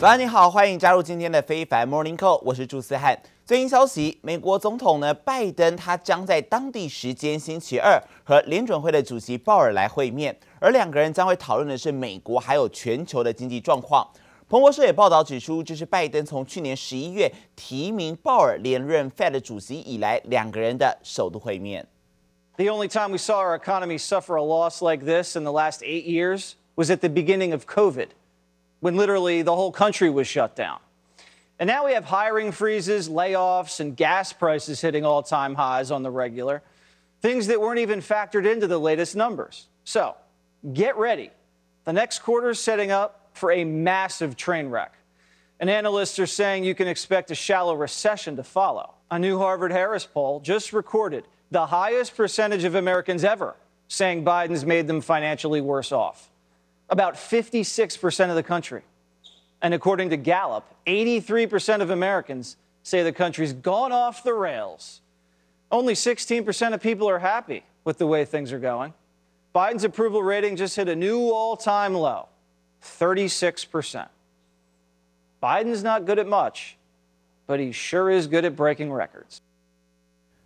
早安，你好，欢迎加入今天的非凡 Morning Call，我是朱思翰。最新消息，美国总统呢拜登，他将在当地时间星期二和联准会的主席鲍尔来会面，而两个人将会讨论的是美国还有全球的经济状况。彭博社也报道指出，这是拜登从去年十一月提名鲍尔连任 Fed 主席以来，两个人的首度会面。The only time we saw our economy suffer a loss like this in the last eight years was at the beginning of COVID. When literally the whole country was shut down. And now we have hiring freezes, layoffs, and gas prices hitting all time highs on the regular, things that weren't even factored into the latest numbers. So get ready. The next quarter is setting up for a massive train wreck. And analysts are saying you can expect a shallow recession to follow. A new Harvard Harris poll just recorded the highest percentage of Americans ever saying Biden's made them financially worse off about 56% of the country. And according to Gallup, 83% of Americans say the country's gone off the rails. Only 16% of people are happy with the way things are going. Biden's approval rating just hit a new all time low 36%. Biden's not good at much, but he sure is good at breaking records.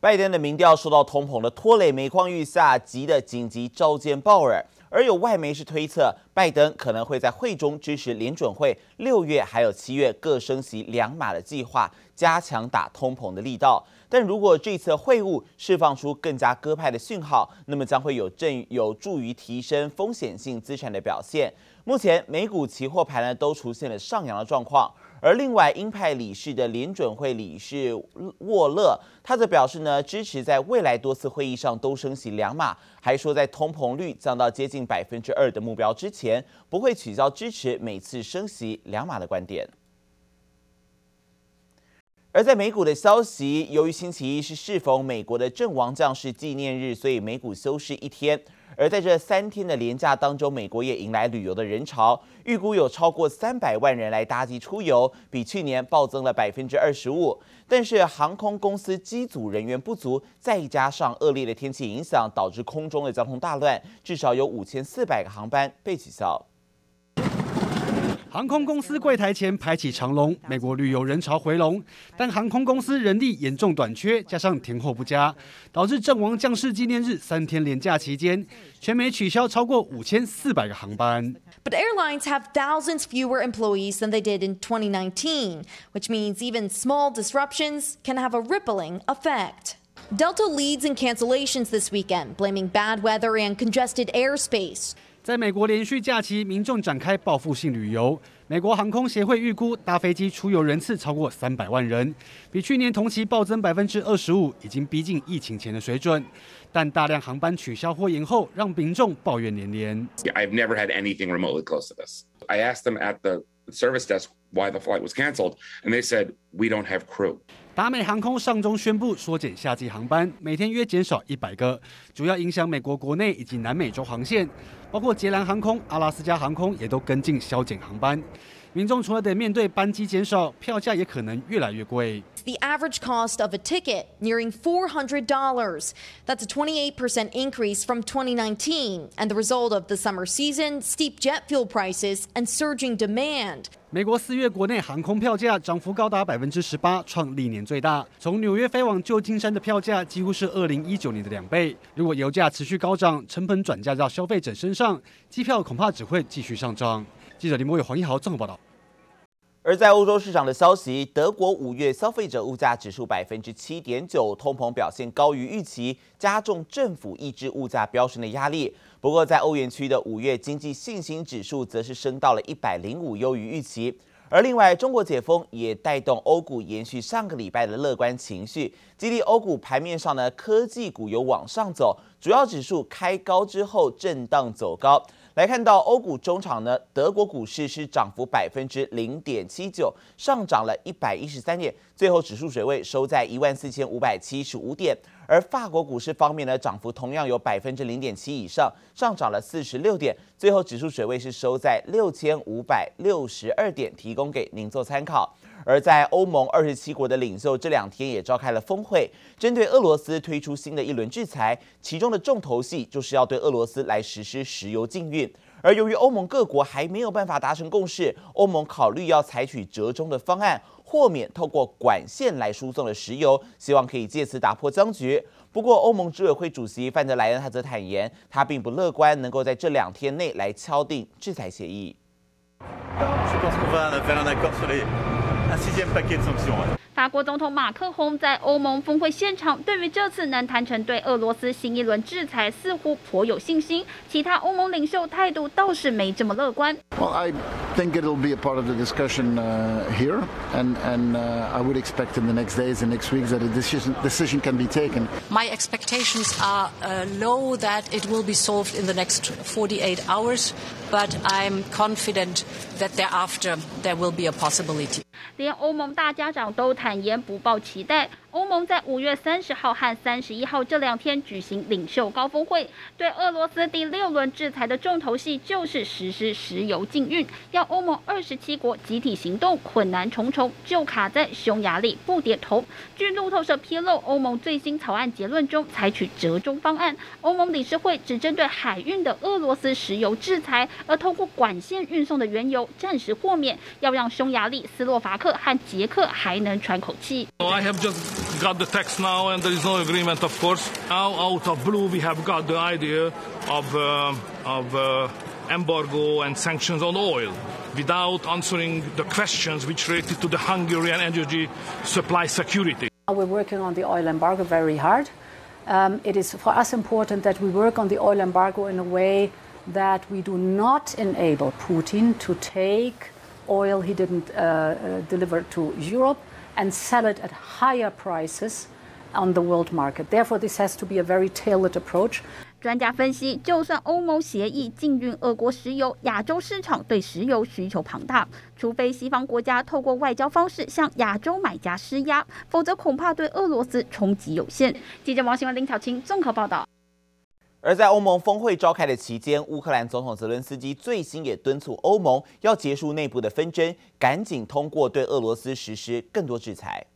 拜登的民调受到通膨的拖累，每况愈下，急得紧急召见鲍尔。 而有外媒是推测，拜登可能会在会中支持联准会六月还有七月各升息两码的计划，加强打通膨的力道。但如果这次会晤释放出更加鸽派的讯号，那么将会有正有助于提升风险性资产的表现。目前美股期货盘呢都出现了上扬的状况。而另外，鹰派理事的联准会理事沃勒，他则表示呢，支持在未来多次会议上都升息两码，还说在通膨率降到接近百分之二的目标之前，不会取消支持每次升息两码的观点。而在美股的消息，由于星期一是适逢美国的阵亡将士纪念日，所以美股休市一天。而在这三天的廉价当中，美国也迎来旅游的人潮，预估有超过三百万人来搭机出游，比去年暴增了百分之二十五。但是航空公司机组人员不足，再加上恶劣的天气影响，导致空中的交通大乱，至少有五千四百个航班被取消。航空公司柜台前排起长龙，美国旅游人潮回笼，但航空公司人力严重短缺，加上天候不佳，导致阵亡将士纪念日三天连假期间，全美取消超过五千四百个航班。But airlines have thousands fewer employees than they did in 2019, which means even small disruptions can have a rippling effect. Delta leads in cancellations this weekend, blaming bad weather and congested airspace. 在美国连续假期，民众展开报复性旅游。美国航空协会预估，搭飞机出游人次超过三百万人，比去年同期暴增百分之二十五，已经逼近疫情前的水准。但大量航班取消或延后，让民众抱怨连连。I've never had anything remotely close to this. I asked them at the service desk why the flight was canceled, and they said we don't have crew. 达美航空上周宣布缩减夏季航班，每天约减少一百个，主要影响美国国内以及南美洲航线，包括捷兰航空、阿拉斯加航空也都跟进削减航班。民众除了得面对班机减少，票价也可能越来越贵。The average cost of a ticket nearing four hundred dollars. That's a twenty-eight percent increase from 2019, and the result of the summer season, steep jet fuel prices, and surging demand. 美国四月国内航空票价涨幅高达百分之十八，创历年最大。从纽约飞往旧金山的票价几乎是二零一九年的两倍。如果油价持续高涨，成本转嫁到消费者身上，机票恐怕只会继续上涨。记者林博伟、黄一豪综合报道。而在欧洲市场的消息，德国五月消费者物价指数百分之七点九，通膨表现高于预期，加重政府抑制物价飙升的压力。不过，在欧元区的五月经济信心指数则是升到了一百零五，优于预期。而另外，中国解封也带动欧股延续上个礼拜的乐观情绪，激励欧股盘面上呢，科技股有往上走，主要指数开高之后震荡走高。来看到欧股中场呢，德国股市是涨幅百分之零点七九，上涨了一百一十三点，最后指数水位收在一万四千五百七十五点。而法国股市方面呢，涨幅同样有百分之零点七以上，上涨了四十六点，最后指数水位是收在六千五百六十二点，提供给您做参考。而在欧盟二十七国的领袖这两天也召开了峰会，针对俄罗斯推出新的一轮制裁，其中的重头戏就是要对俄罗斯来实施石油禁运。而由于欧盟各国还没有办法达成共识，欧盟考虑要采取折中的方案，豁免透过管线来输送的石油，希望可以借此打破僵局。不过，欧盟执委会主席范德莱恩他则坦言，他并不乐观能够在这两天内来敲定制裁协议。法国总统马克宏在欧盟峰会现场，对于这次能谈成对俄罗斯新一轮制裁，似乎颇有信心。其他欧盟领袖态度倒是没这么乐观。Well, I think it'll be a part of the discussion here, and and I would expect in the next days and next weeks that a decision decision can be taken. My expectations are low that it will be solved in the next 48 hours, but I'm confident that thereafter there will be a possibility. 连欧盟大家长都坦言不抱期待。欧盟在五月三十号和三十一号这两天举行领袖高峰会，对俄罗斯第六轮制裁的重头戏就是实施石油禁运，要欧盟二十七国集体行动困难重重，就卡在匈牙利不点头。据路透社披露，欧盟最新草案结论中采取折中方案，欧盟理事会只针对海运的俄罗斯石油制裁，而通过管线运送的原油暂时豁免，要让匈牙利、斯洛伐克和捷克还能喘口气。Got the text now and there is no agreement, of course. Now, out of blue, we have got the idea of, uh, of uh, embargo and sanctions on oil without answering the questions which related to the Hungarian energy supply security. We're working on the oil embargo very hard. Um, it is for us important that we work on the oil embargo in a way that we do not enable Putin to take oil he didn't uh, uh, deliver to Europe and sell it at higher prices on the world market. Therefore, this has to be a very tailored approach. 专家分析，就算欧盟协议禁运俄国石油，亚洲市场对石油需求庞大，除非西方国家透过外交方式向亚洲买家施压，否则恐怕对俄罗斯冲击有限。记者王新文、林巧清综合报道。而在欧盟峰会召开的期间，乌克兰总统泽伦斯基最新也敦促欧盟要结束内部的纷争，赶紧通过对俄罗斯实施更多制裁。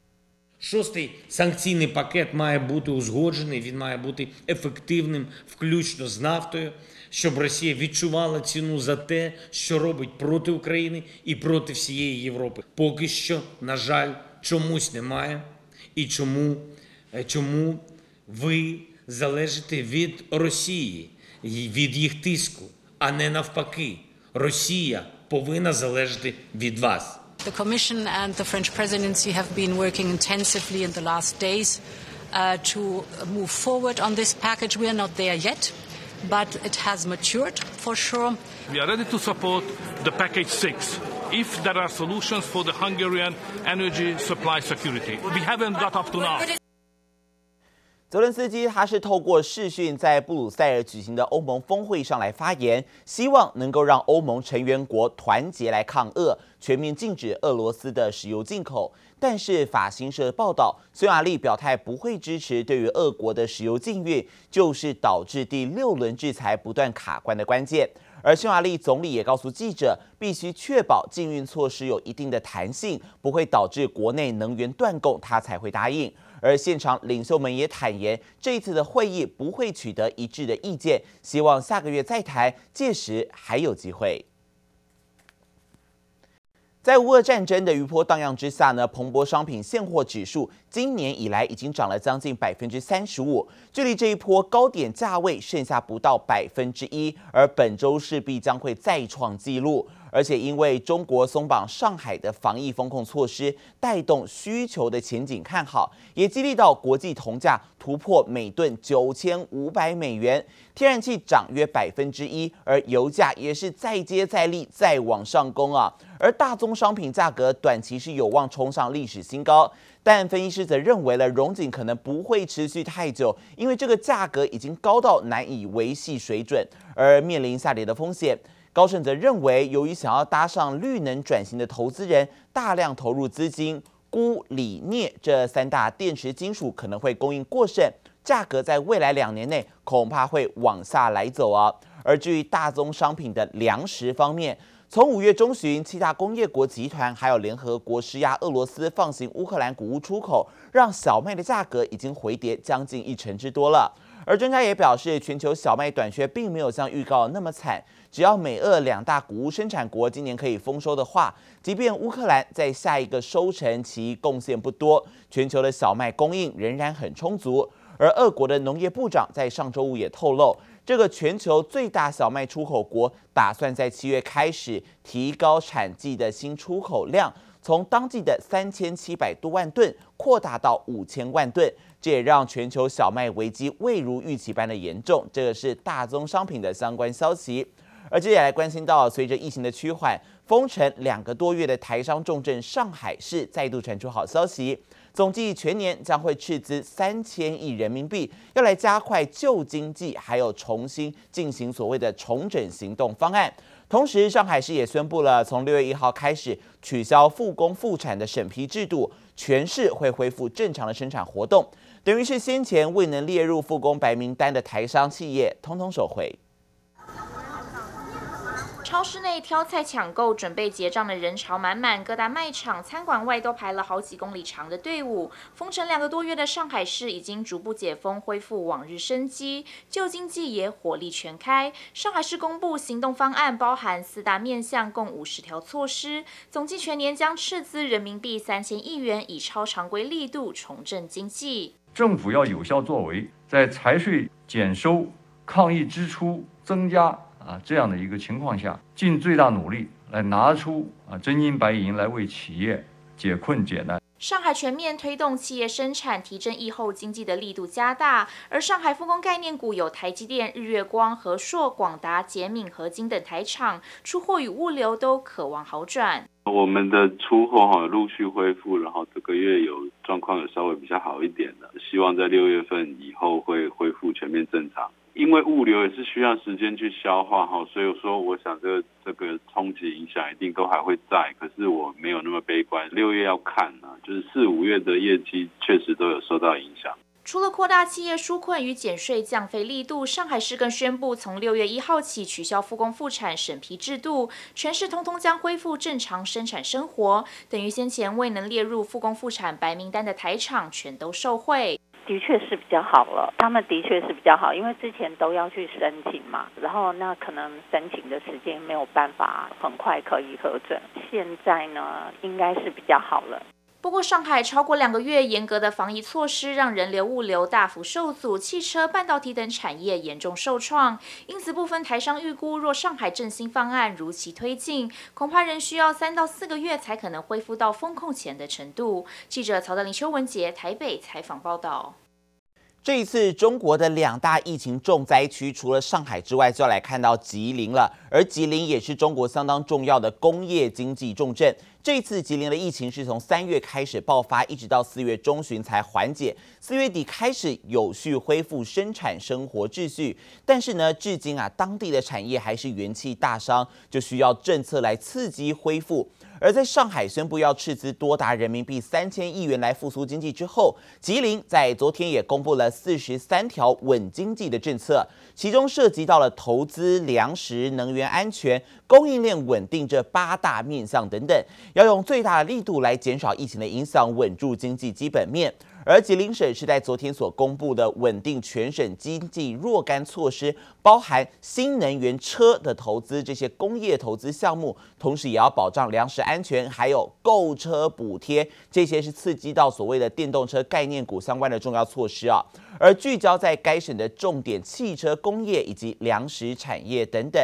Шостий санкційний пакет має бути узгоджений, він має бути ефективним, включно з нафтою, щоб Росія відчувала ціну за те, що робить проти України і проти всієї Європи. Поки що, на жаль, чомусь немає. І чому, чому ви залежите від Росії, від їх тиску, а не навпаки. Росія повинна залежати від вас. The Commission and the French presidency have been working intensively in the last days uh, to move forward on this package. We are not there yet, but it has matured for sure. We are ready to support the package six if there are solutions for the Hungarian energy supply security. We haven't got up to now. 泽伦斯基他是透过视讯在布鲁塞尔举行的欧盟峰会上来发言，希望能够让欧盟成员国团结来抗俄，全面禁止俄罗斯的石油进口。但是法新社报道，匈牙利表态不会支持对于俄国的石油禁运，就是导致第六轮制裁不断卡关的关键。而匈牙利总理也告诉记者，必须确保禁运措施有一定的弹性，不会导致国内能源断供，他才会答应。而现场领袖们也坦言，这一次的会议不会取得一致的意见，希望下个月再谈，届时还有机会。在乌俄战争的余波荡漾之下呢，彭博商品现货指数今年以来已经涨了将近百分之三十五，距离这一波高点价位剩下不到百分之一，而本周势必将会再创纪录。而且因为中国松绑上海的防疫风控措施，带动需求的前景看好，也激励到国际铜价突破每吨九千五百美元，天然气涨约百分之一，而油价也是再接再厉，再往上攻啊。而大宗商品价格短期是有望冲上历史新高，但分析师则认为了荣景可能不会持续太久，因为这个价格已经高到难以维系水准，而面临下跌的风险。高盛则认为，由于想要搭上绿能转型的投资人大量投入资金，钴、锂、镍这三大电池金属可能会供应过剩，价格在未来两年内恐怕会往下来走啊。而至于大宗商品的粮食方面，从五月中旬，七大工业国集团还有联合国施压俄罗斯放行乌克兰谷物出口，让小麦的价格已经回跌将近一成之多了。而专家也表示，全球小麦短缺并没有像预告那么惨。只要美俄两大谷物生产国今年可以丰收的话，即便乌克兰在下一个收成期贡献不多，全球的小麦供应仍然很充足。而俄国的农业部长在上周五也透露，这个全球最大小麦出口国打算在七月开始提高产季的新出口量，从当季的三千七百多万吨扩大到五千万吨。这也让全球小麦危机未如预期般的严重。这个是大宗商品的相关消息。而接下来关心到，随着疫情的趋缓，封城两个多月的台商重镇上海市再度传出好消息。总计全年将会斥资三千亿人民币，要来加快旧经济，还有重新进行所谓的重整行动方案。同时，上海市也宣布了，从六月一号开始取消复工复产的审批制度，全市会恢复正常的生产活动。等于是先前未能列入复工白名单的台商企业，通通收回。超市内挑菜抢购、准备结账的人潮满满，各大卖场、餐馆外都排了好几公里长的队伍。封城两个多月的上海市已经逐步解封，恢复往日生机，旧经济也火力全开。上海市公布行动方案，包含四大面向，共五十条措施，总计全年将斥资人民币三千亿元，以超常规力度重振经济。政府要有效作为，在财税减收、抗疫支出增加。啊，这样的一个情况下，尽最大努力来拿出啊真金白银来为企业解困解难。上海全面推动企业生产提振疫后经济的力度加大，而上海复工概念股有台积电、日月光、和硕、广达、捷敏、合金等台厂，出货与物流都可望好转。我们的出货哈陆续恢复，然后这个月有状况有稍微比较好一点的，希望在六月份以后会恢复全面正常。因为物流也是需要时间去消化哈，所以说我想这个这个冲击影响一定都还会在，可是我没有那么悲观。六月要看啊，就是四五月的业绩确实都有受到影响。除了扩大企业纾困与减税降费力度，上海市更宣布从六月一号起取消复工复产审批制度，全市通通将恢复正常生产生活，等于先前未能列入复工复产白名单的台厂全都受惠。的确是比较好了，他们的确是比较好，因为之前都要去申请嘛，然后那可能申请的时间没有办法很快可以核准，现在呢应该是比较好了。不过，上海超过两个月严格的防疫措施，让人流物流大幅受阻，汽车、半导体等产业严重受创。因此，部分台商预估，若上海振兴方案如期推进，恐怕仍需要三到四个月才可能恢复到封控前的程度。记者曹德林、邱文杰台北采访报道。这一次中国的两大疫情重灾区，除了上海之外，就要来看到吉林了。而吉林也是中国相当重要的工业经济重镇。这次吉林的疫情是从三月开始爆发，一直到四月中旬才缓解，四月底开始有序恢复生产生活秩序。但是呢，至今啊，当地的产业还是元气大伤，就需要政策来刺激恢复。而在上海宣布要斥资多达人民币三千亿元来复苏经济之后，吉林在昨天也公布了四十三条稳经济的政策，其中涉及到了投资、粮食、能源安全、供应链稳定这八大面向等等，要用最大的力度来减少疫情的影响，稳住经济基本面。而吉林省是在昨天所公布的稳定全省经济若干措施，包含新能源车的投资，这些工业投资项目，同时也要保障粮食安全，还有购车补贴，这些是刺激到所谓的电动车概念股相关的重要措施啊。而聚焦在该省的重点汽车工业以及粮食产业等等。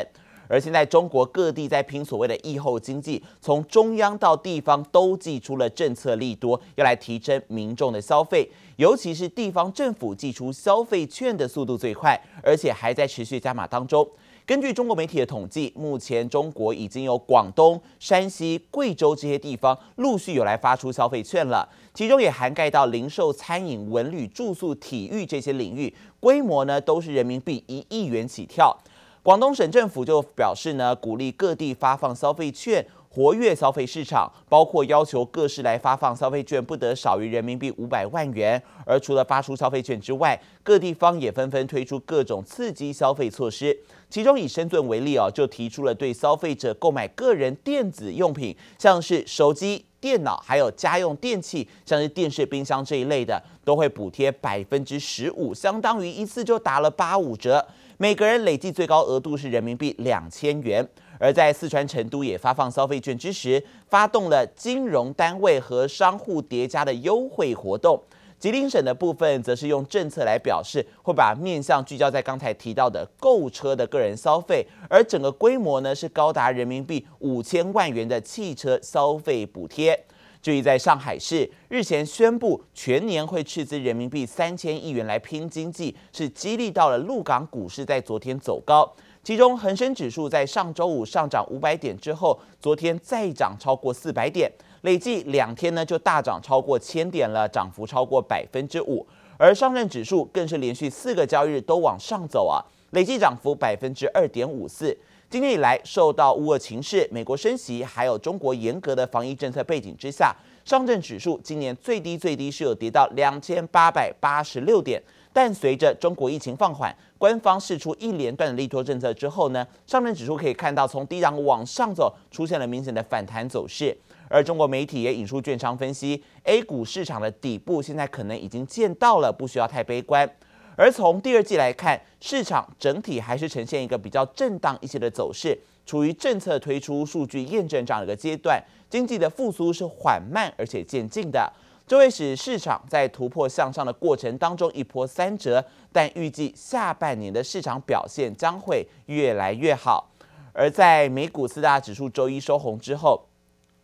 而现在，中国各地在拼所谓的疫后经济，从中央到地方都祭出了政策利多，要来提升民众的消费。尤其是地方政府祭出消费券的速度最快，而且还在持续加码当中。根据中国媒体的统计，目前中国已经有广东、山西、贵州这些地方陆续有来发出消费券了，其中也涵盖到零售、餐饮、文旅、住宿、体育这些领域，规模呢都是人民币一亿元起跳。广东省政府就表示呢，鼓励各地发放消费券，活跃消费市场，包括要求各市来发放消费券不得少于人民币五百万元。而除了发出消费券之外，各地方也纷纷推出各种刺激消费措施。其中以深圳为例哦，就提出了对消费者购买个人电子用品，像是手机、电脑，还有家用电器，像是电视、冰箱这一类的，都会补贴百分之十五，相当于一次就打了八五折。每个人累计最高额度是人民币两千元。而在四川成都也发放消费券之时，发动了金融单位和商户叠加的优惠活动。吉林省的部分则是用政策来表示，会把面向聚焦在刚才提到的购车的个人消费，而整个规模呢是高达人民币五千万元的汽车消费补贴。至于在上海市日前宣布全年会斥资人民币三千亿元来拼经济，是激励到了陆港股市在昨天走高。其中恒生指数在上周五上涨五百点之后，昨天再涨超过四百点。累计两天呢，就大涨超过千点了，涨幅超过百分之五。而上证指数更是连续四个交易日都往上走啊，累计涨幅百分之二点五四。今年以来，受到乌俄情势、美国升息，还有中国严格的防疫政策背景之下，上证指数今年最低最低是有跌到两千八百八十六点。但随着中国疫情放缓，官方释出一连段的利多政策之后呢，上证指数可以看到从低档往上走，出现了明显的反弹走势。而中国媒体也引述券商分析，A 股市场的底部现在可能已经见到了，不需要太悲观。而从第二季来看，市场整体还是呈现一个比较震荡一些的走势，处于政策推出、数据验证这样一个阶段，经济的复苏是缓慢而且渐进的，这会使市场在突破向上的过程当中一波三折。但预计下半年的市场表现将会越来越好。而在美股四大指数周一收红之后，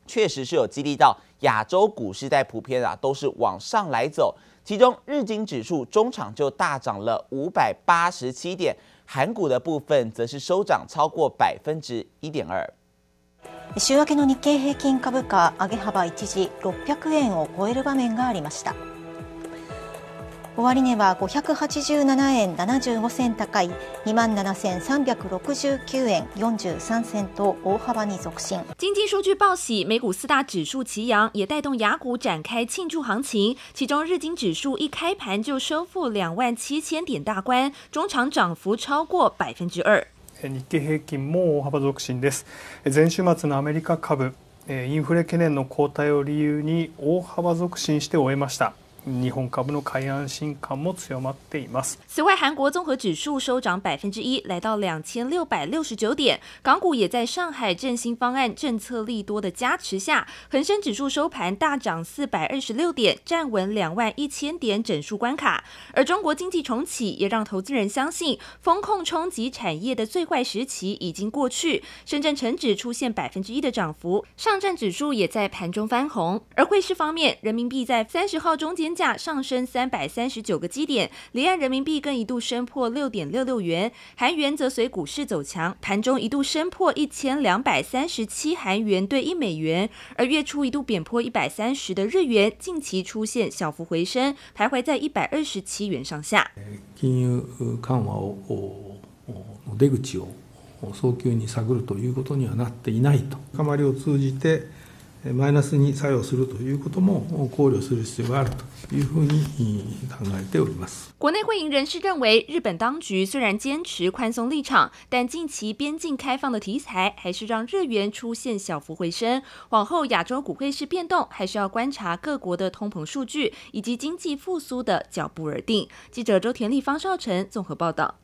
确实是有激励到亚洲股市，在普遍啊都是往上来走。其中日经指数中场就大涨了五百八十七点，韩股的部分则是收涨超过百分之一点二。周明けの日经平均株价上げ幅一时600円を超える场面がありました。 终値は587円75銭高い2万7369円43銭と大幅に続伸。经济数据报喜，美股四大指数齐扬，也带动亚股展开庆祝行情。其中日经指数一开盘就收复两万七千点大关，中场涨幅超过百分之二。日经平均も大幅続伸です。前周末のアメリカ株、インフレ悬念の后退を理由に大幅続伸して终えました。日本株の买い安心感も强まっています。此外，韩国综合指数收涨百分之一，来到两千六百六十九点。港股也在上海振兴方案政策利多的加持下，恒生指数收盘大涨四百二十六点，站稳两万一千点整数关卡。而中国经济重启也让投资人相信，风控冲击产业的最坏时期已经过去。深圳成指出现百分之一的涨幅，上证指数也在盘中翻红。而汇市方面，人民币在三十号中间。 价上升三百三十九个基点，离岸人民币更一度升破六点六六元，韩元则随股市走强，盘中一度升破一千两百三十七韩元兑一美元，而月初一度贬破一百三十的日元，近期出现小幅回升，徘徊在一百二十七元上下。金融缓和をの出口を早急に探るということにはなっていないと。深まりを通じて マイナスに作用するということも考虑する必要があるというふうに考えております。国内会银人士认为，日本当局虽然坚持宽松立场，但近期边境开放的题材还是让日元出现小幅回升。往后亚洲股汇市变动，还是要观察各国的通膨数据以及经济复苏的脚步而定。记者周田丽、方少成综合报道。